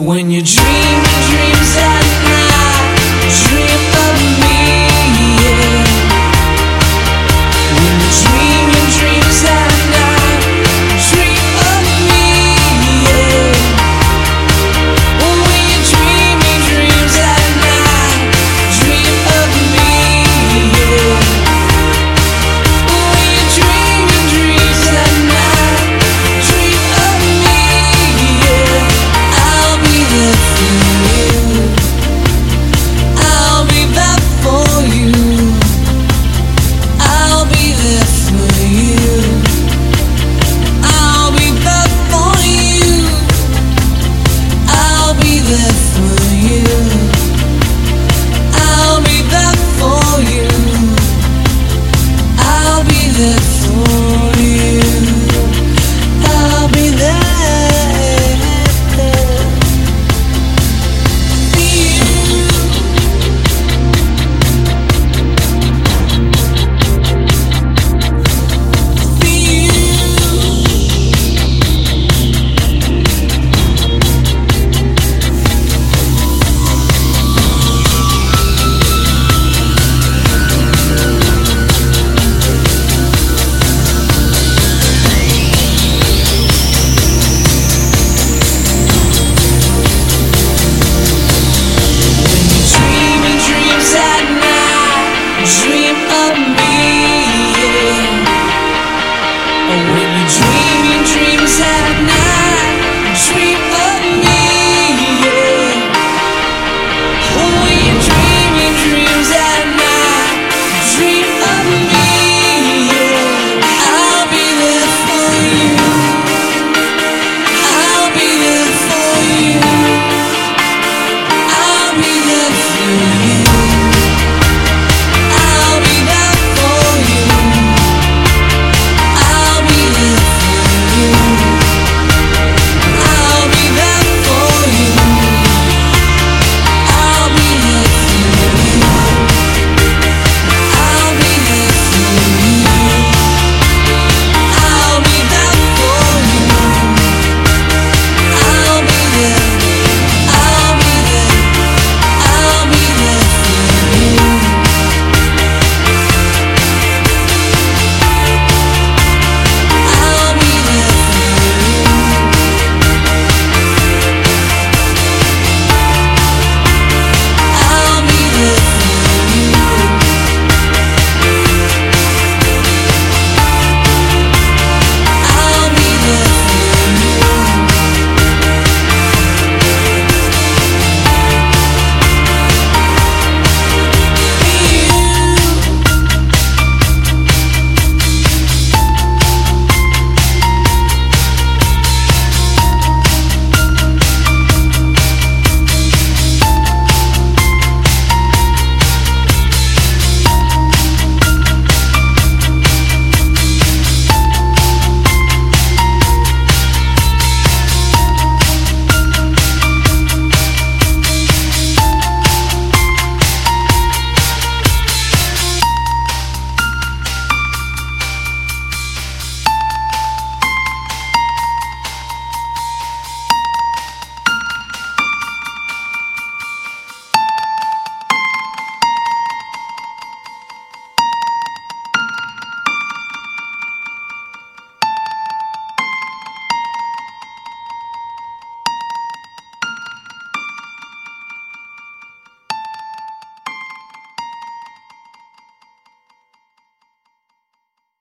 When you dream.